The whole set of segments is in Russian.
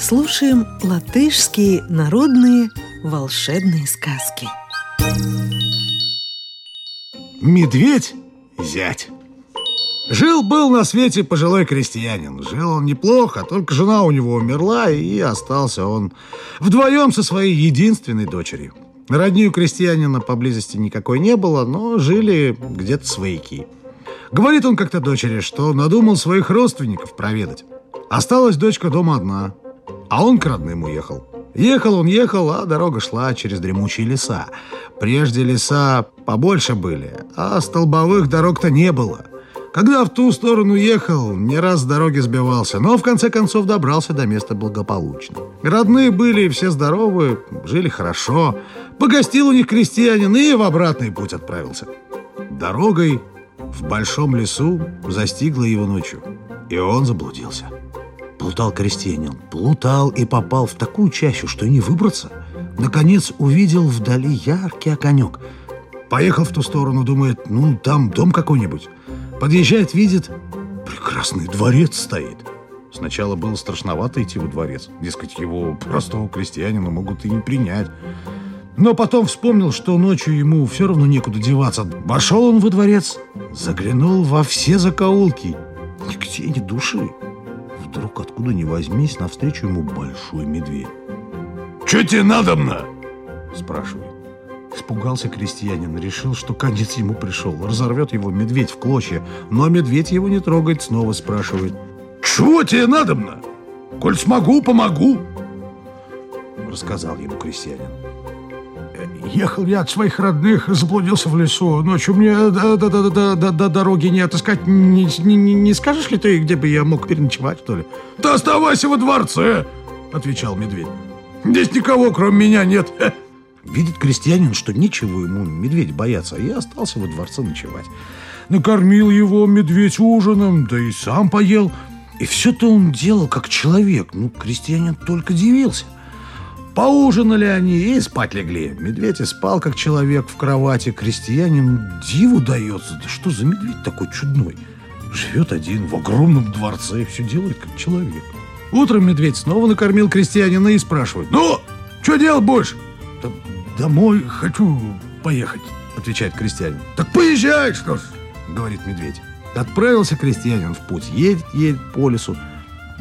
слушаем латышские народные волшебные сказки Медведь – зять Жил-был на свете пожилой крестьянин. Жил он неплохо, только жена у него умерла, и остался он вдвоем со своей единственной дочерью. Родни у крестьянина поблизости никакой не было, но жили где-то свояки. Говорит он как-то дочери, что надумал своих родственников проведать. Осталась дочка дома одна, а он к родным уехал. Ехал он, ехал, а дорога шла через дремучие леса. Прежде леса побольше были, а столбовых дорог-то не было – когда в ту сторону ехал, не раз с дороги сбивался, но в конце концов добрался до места благополучно. Родные были, все здоровы, жили хорошо. Погостил у них крестьянин и в обратный путь отправился. Дорогой в большом лесу застигла его ночью, и он заблудился. Плутал крестьянин, плутал и попал в такую чащу, что и не выбраться. Наконец увидел вдали яркий огонек. Поехал в ту сторону, думает, ну, там дом какой-нибудь. Подъезжает, видит, прекрасный дворец стоит. Сначала было страшновато идти во дворец. Дескать, его простого крестьянина могут и не принять. Но потом вспомнил, что ночью ему все равно некуда деваться. Вошел он во дворец, заглянул во все закоулки. Нигде ни души. Вдруг откуда ни возьмись, навстречу ему большой медведь. «Че тебе надобно?» спрашивает. Испугался крестьянин, решил, что конец ему пришел. Разорвет его медведь в клочья. Но медведь его не трогает, снова спрашивает. «Чего тебе надобно? Коль смогу, помогу!» Рассказал ему крестьянин. Ехал я от своих родных, заблудился в лесу. Ночью мне до, до, до, до, до, до дороги не отыскать. Не, не, не скажешь ли ты, где бы я мог переночевать, что ли? Да оставайся во дворце, отвечал медведь. Здесь никого, кроме меня, нет. Видит крестьянин, что нечего ему медведь бояться, и остался во дворце ночевать. Накормил его медведь ужином, да и сам поел. И все-то он делал как человек. Ну, крестьянин только дивился. Поужинали они и спать легли. Медведь и спал как человек в кровати. Крестьянин диву дается. Да что за медведь такой чудной? Живет один в огромном дворце и все делает как человек. Утром медведь снова накормил крестьянина и спрашивает. «Ну, что делать больше?» да, «Домой хочу поехать», — отвечает крестьянин. «Так поезжай, что ж», — говорит медведь. Отправился крестьянин в путь, едет, едет по лесу.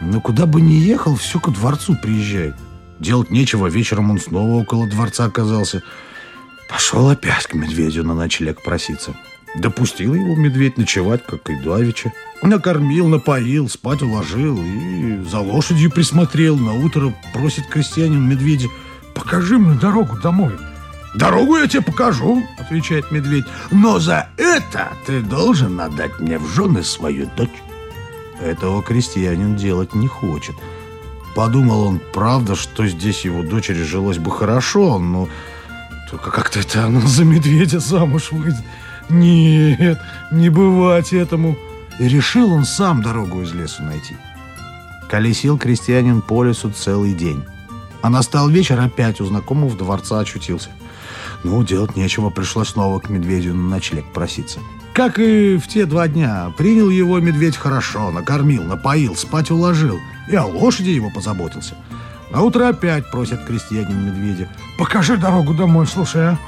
Но куда бы ни ехал, все ко дворцу приезжает. Делать нечего, вечером он снова около дворца оказался. Пошел опять к медведю на ночлег проситься. Допустил его медведь ночевать, как и Давича. Накормил, напоил, спать уложил и за лошадью присмотрел. На утро просит крестьянин медведя – покажи мне дорогу домой. Дорогу я тебе покажу, отвечает медведь. Но за это ты должен отдать мне в жены свою дочь. Этого крестьянин делать не хочет. Подумал он, правда, что здесь его дочери жилось бы хорошо, но только как-то это она за медведя замуж выйдет. Нет, не бывать этому. И решил он сам дорогу из лесу найти. Колесил крестьянин по лесу целый день. А настал вечер, опять у знакомого дворца очутился. Ну, делать нечего, пришлось снова к медведю на ночлег проситься. Как и в те два дня, принял его медведь хорошо, накормил, напоил, спать уложил, и о лошади его позаботился. На утро опять просит крестьянин медведя. «Покажи дорогу домой, слушай, а?»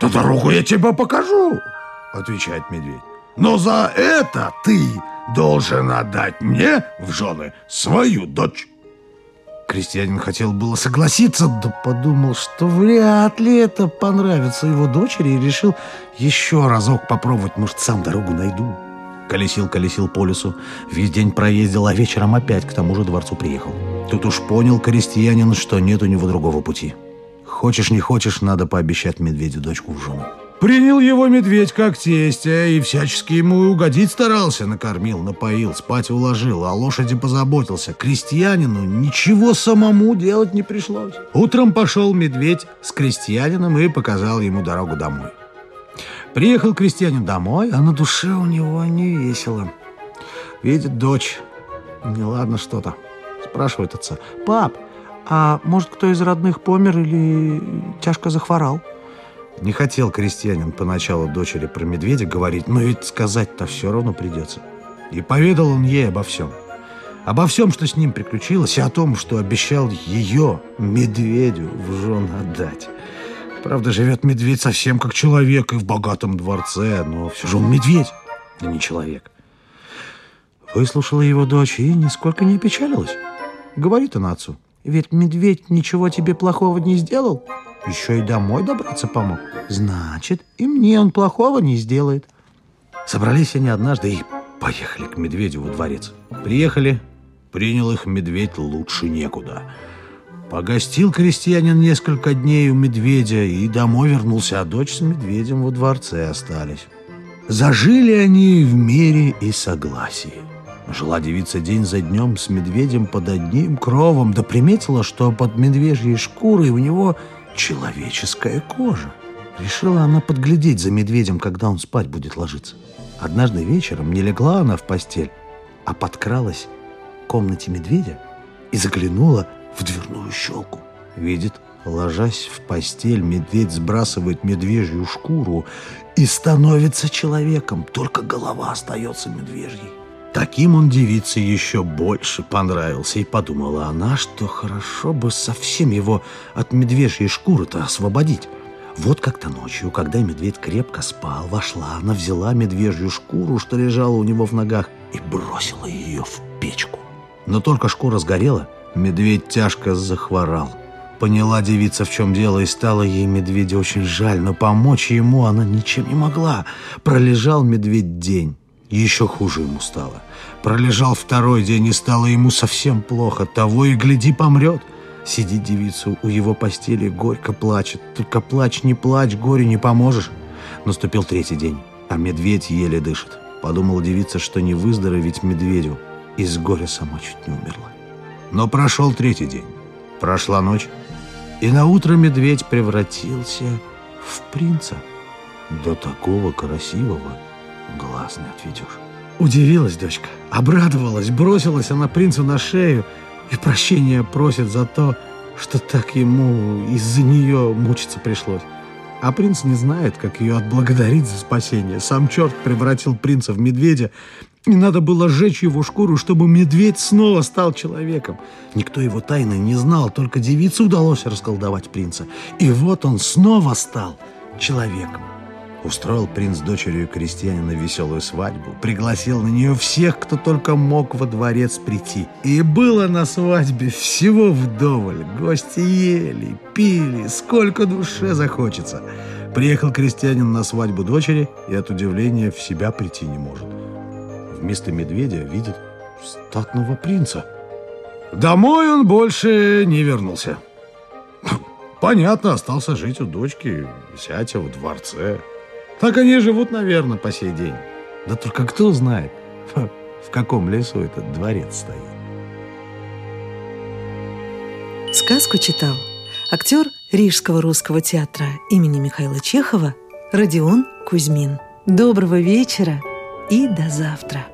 «Да дорогу я тебе покажу!» Отвечает медведь. «Но за это ты должен отдать мне в жены свою дочь!» Крестьянин хотел было согласиться, да подумал, что вряд ли это понравится его дочери и решил еще разок попробовать, может, сам дорогу найду. Колесил-колесил по лесу, весь день проездил, а вечером опять к тому же дворцу приехал. Тут уж понял крестьянин, что нет у него другого пути. Хочешь, не хочешь, надо пообещать медведю дочку в жену. Принял его медведь как тестя и всячески ему угодить старался. Накормил, напоил, спать уложил, о лошади позаботился. Крестьянину ничего самому делать не пришлось. Утром пошел медведь с крестьянином и показал ему дорогу домой. Приехал крестьянин домой, а на душе у него не весело. Видит дочь. Неладно что-то. Спрашивает отца. «Пап, а может, кто из родных помер или тяжко захворал?» Не хотел крестьянин поначалу дочери про медведя говорить, но ведь сказать-то все равно придется. И поведал он ей обо всем. Обо всем, что с ним приключилось, и о том, что обещал ее, медведю, в жен отдать. Правда, живет медведь совсем как человек и в богатом дворце, но все же он медведь, а не человек. Выслушала его дочь и нисколько не печалилась. Говорит она отцу, ведь медведь ничего тебе плохого не сделал, еще и домой добраться помог. Значит, и мне он плохого не сделает. Собрались они однажды и поехали к медведю во дворец. Приехали, принял их медведь лучше некуда. Погостил крестьянин несколько дней у медведя и домой вернулся, а дочь с медведем во дворце остались. Зажили они в мире и согласии. Жила девица день за днем с медведем под одним кровом, да приметила, что под медвежьей шкурой у него человеческая кожа. Решила она подглядеть за медведем, когда он спать будет ложиться. Однажды вечером не легла она в постель, а подкралась в комнате медведя и заглянула в дверную щелку. Видит, ложась в постель, медведь сбрасывает медвежью шкуру и становится человеком, только голова остается медвежьей. Таким он девице еще больше понравился, и подумала она, что хорошо бы совсем его от медвежьей шкуры-то освободить. Вот как-то ночью, когда медведь крепко спал, вошла она, взяла медвежью шкуру, что лежала у него в ногах, и бросила ее в печку. Но только шкура сгорела, медведь тяжко захворал. Поняла девица, в чем дело, и стало ей медведя очень жаль, но помочь ему она ничем не могла. Пролежал медведь день. Еще хуже ему стало. Пролежал второй день, и стало ему совсем плохо. Того и гляди, помрет. Сидит девица у его постели, горько плачет. Только плачь, не плачь, горе не поможешь. Наступил третий день, а медведь еле дышит. Подумала девица, что не выздороветь медведю. И с горя сама чуть не умерла. Но прошел третий день. Прошла ночь. И на утро медведь превратился в принца. До такого красивого, глаз не отведешь. Удивилась дочка, обрадовалась, бросилась она принцу на шею и прощения просит за то, что так ему из-за нее мучиться пришлось. А принц не знает, как ее отблагодарить за спасение. Сам черт превратил принца в медведя, и надо было сжечь его шкуру, чтобы медведь снова стал человеком. Никто его тайны не знал, только девице удалось расколдовать принца. И вот он снова стал человеком. Устроил принц дочерью крестьянина веселую свадьбу, пригласил на нее всех, кто только мог во дворец прийти. И было на свадьбе всего вдоволь. Гости ели, пили, сколько душе захочется. Приехал крестьянин на свадьбу дочери и от удивления в себя прийти не может. Вместо медведя видит статного принца. Домой он больше не вернулся. Понятно, остался жить у дочки, зятя в дворце. Так они живут, наверное, по сей день. Да только кто знает, в каком лесу этот дворец стоит. Сказку читал актер Рижского русского театра имени Михаила Чехова Родион Кузьмин. Доброго вечера и до завтра.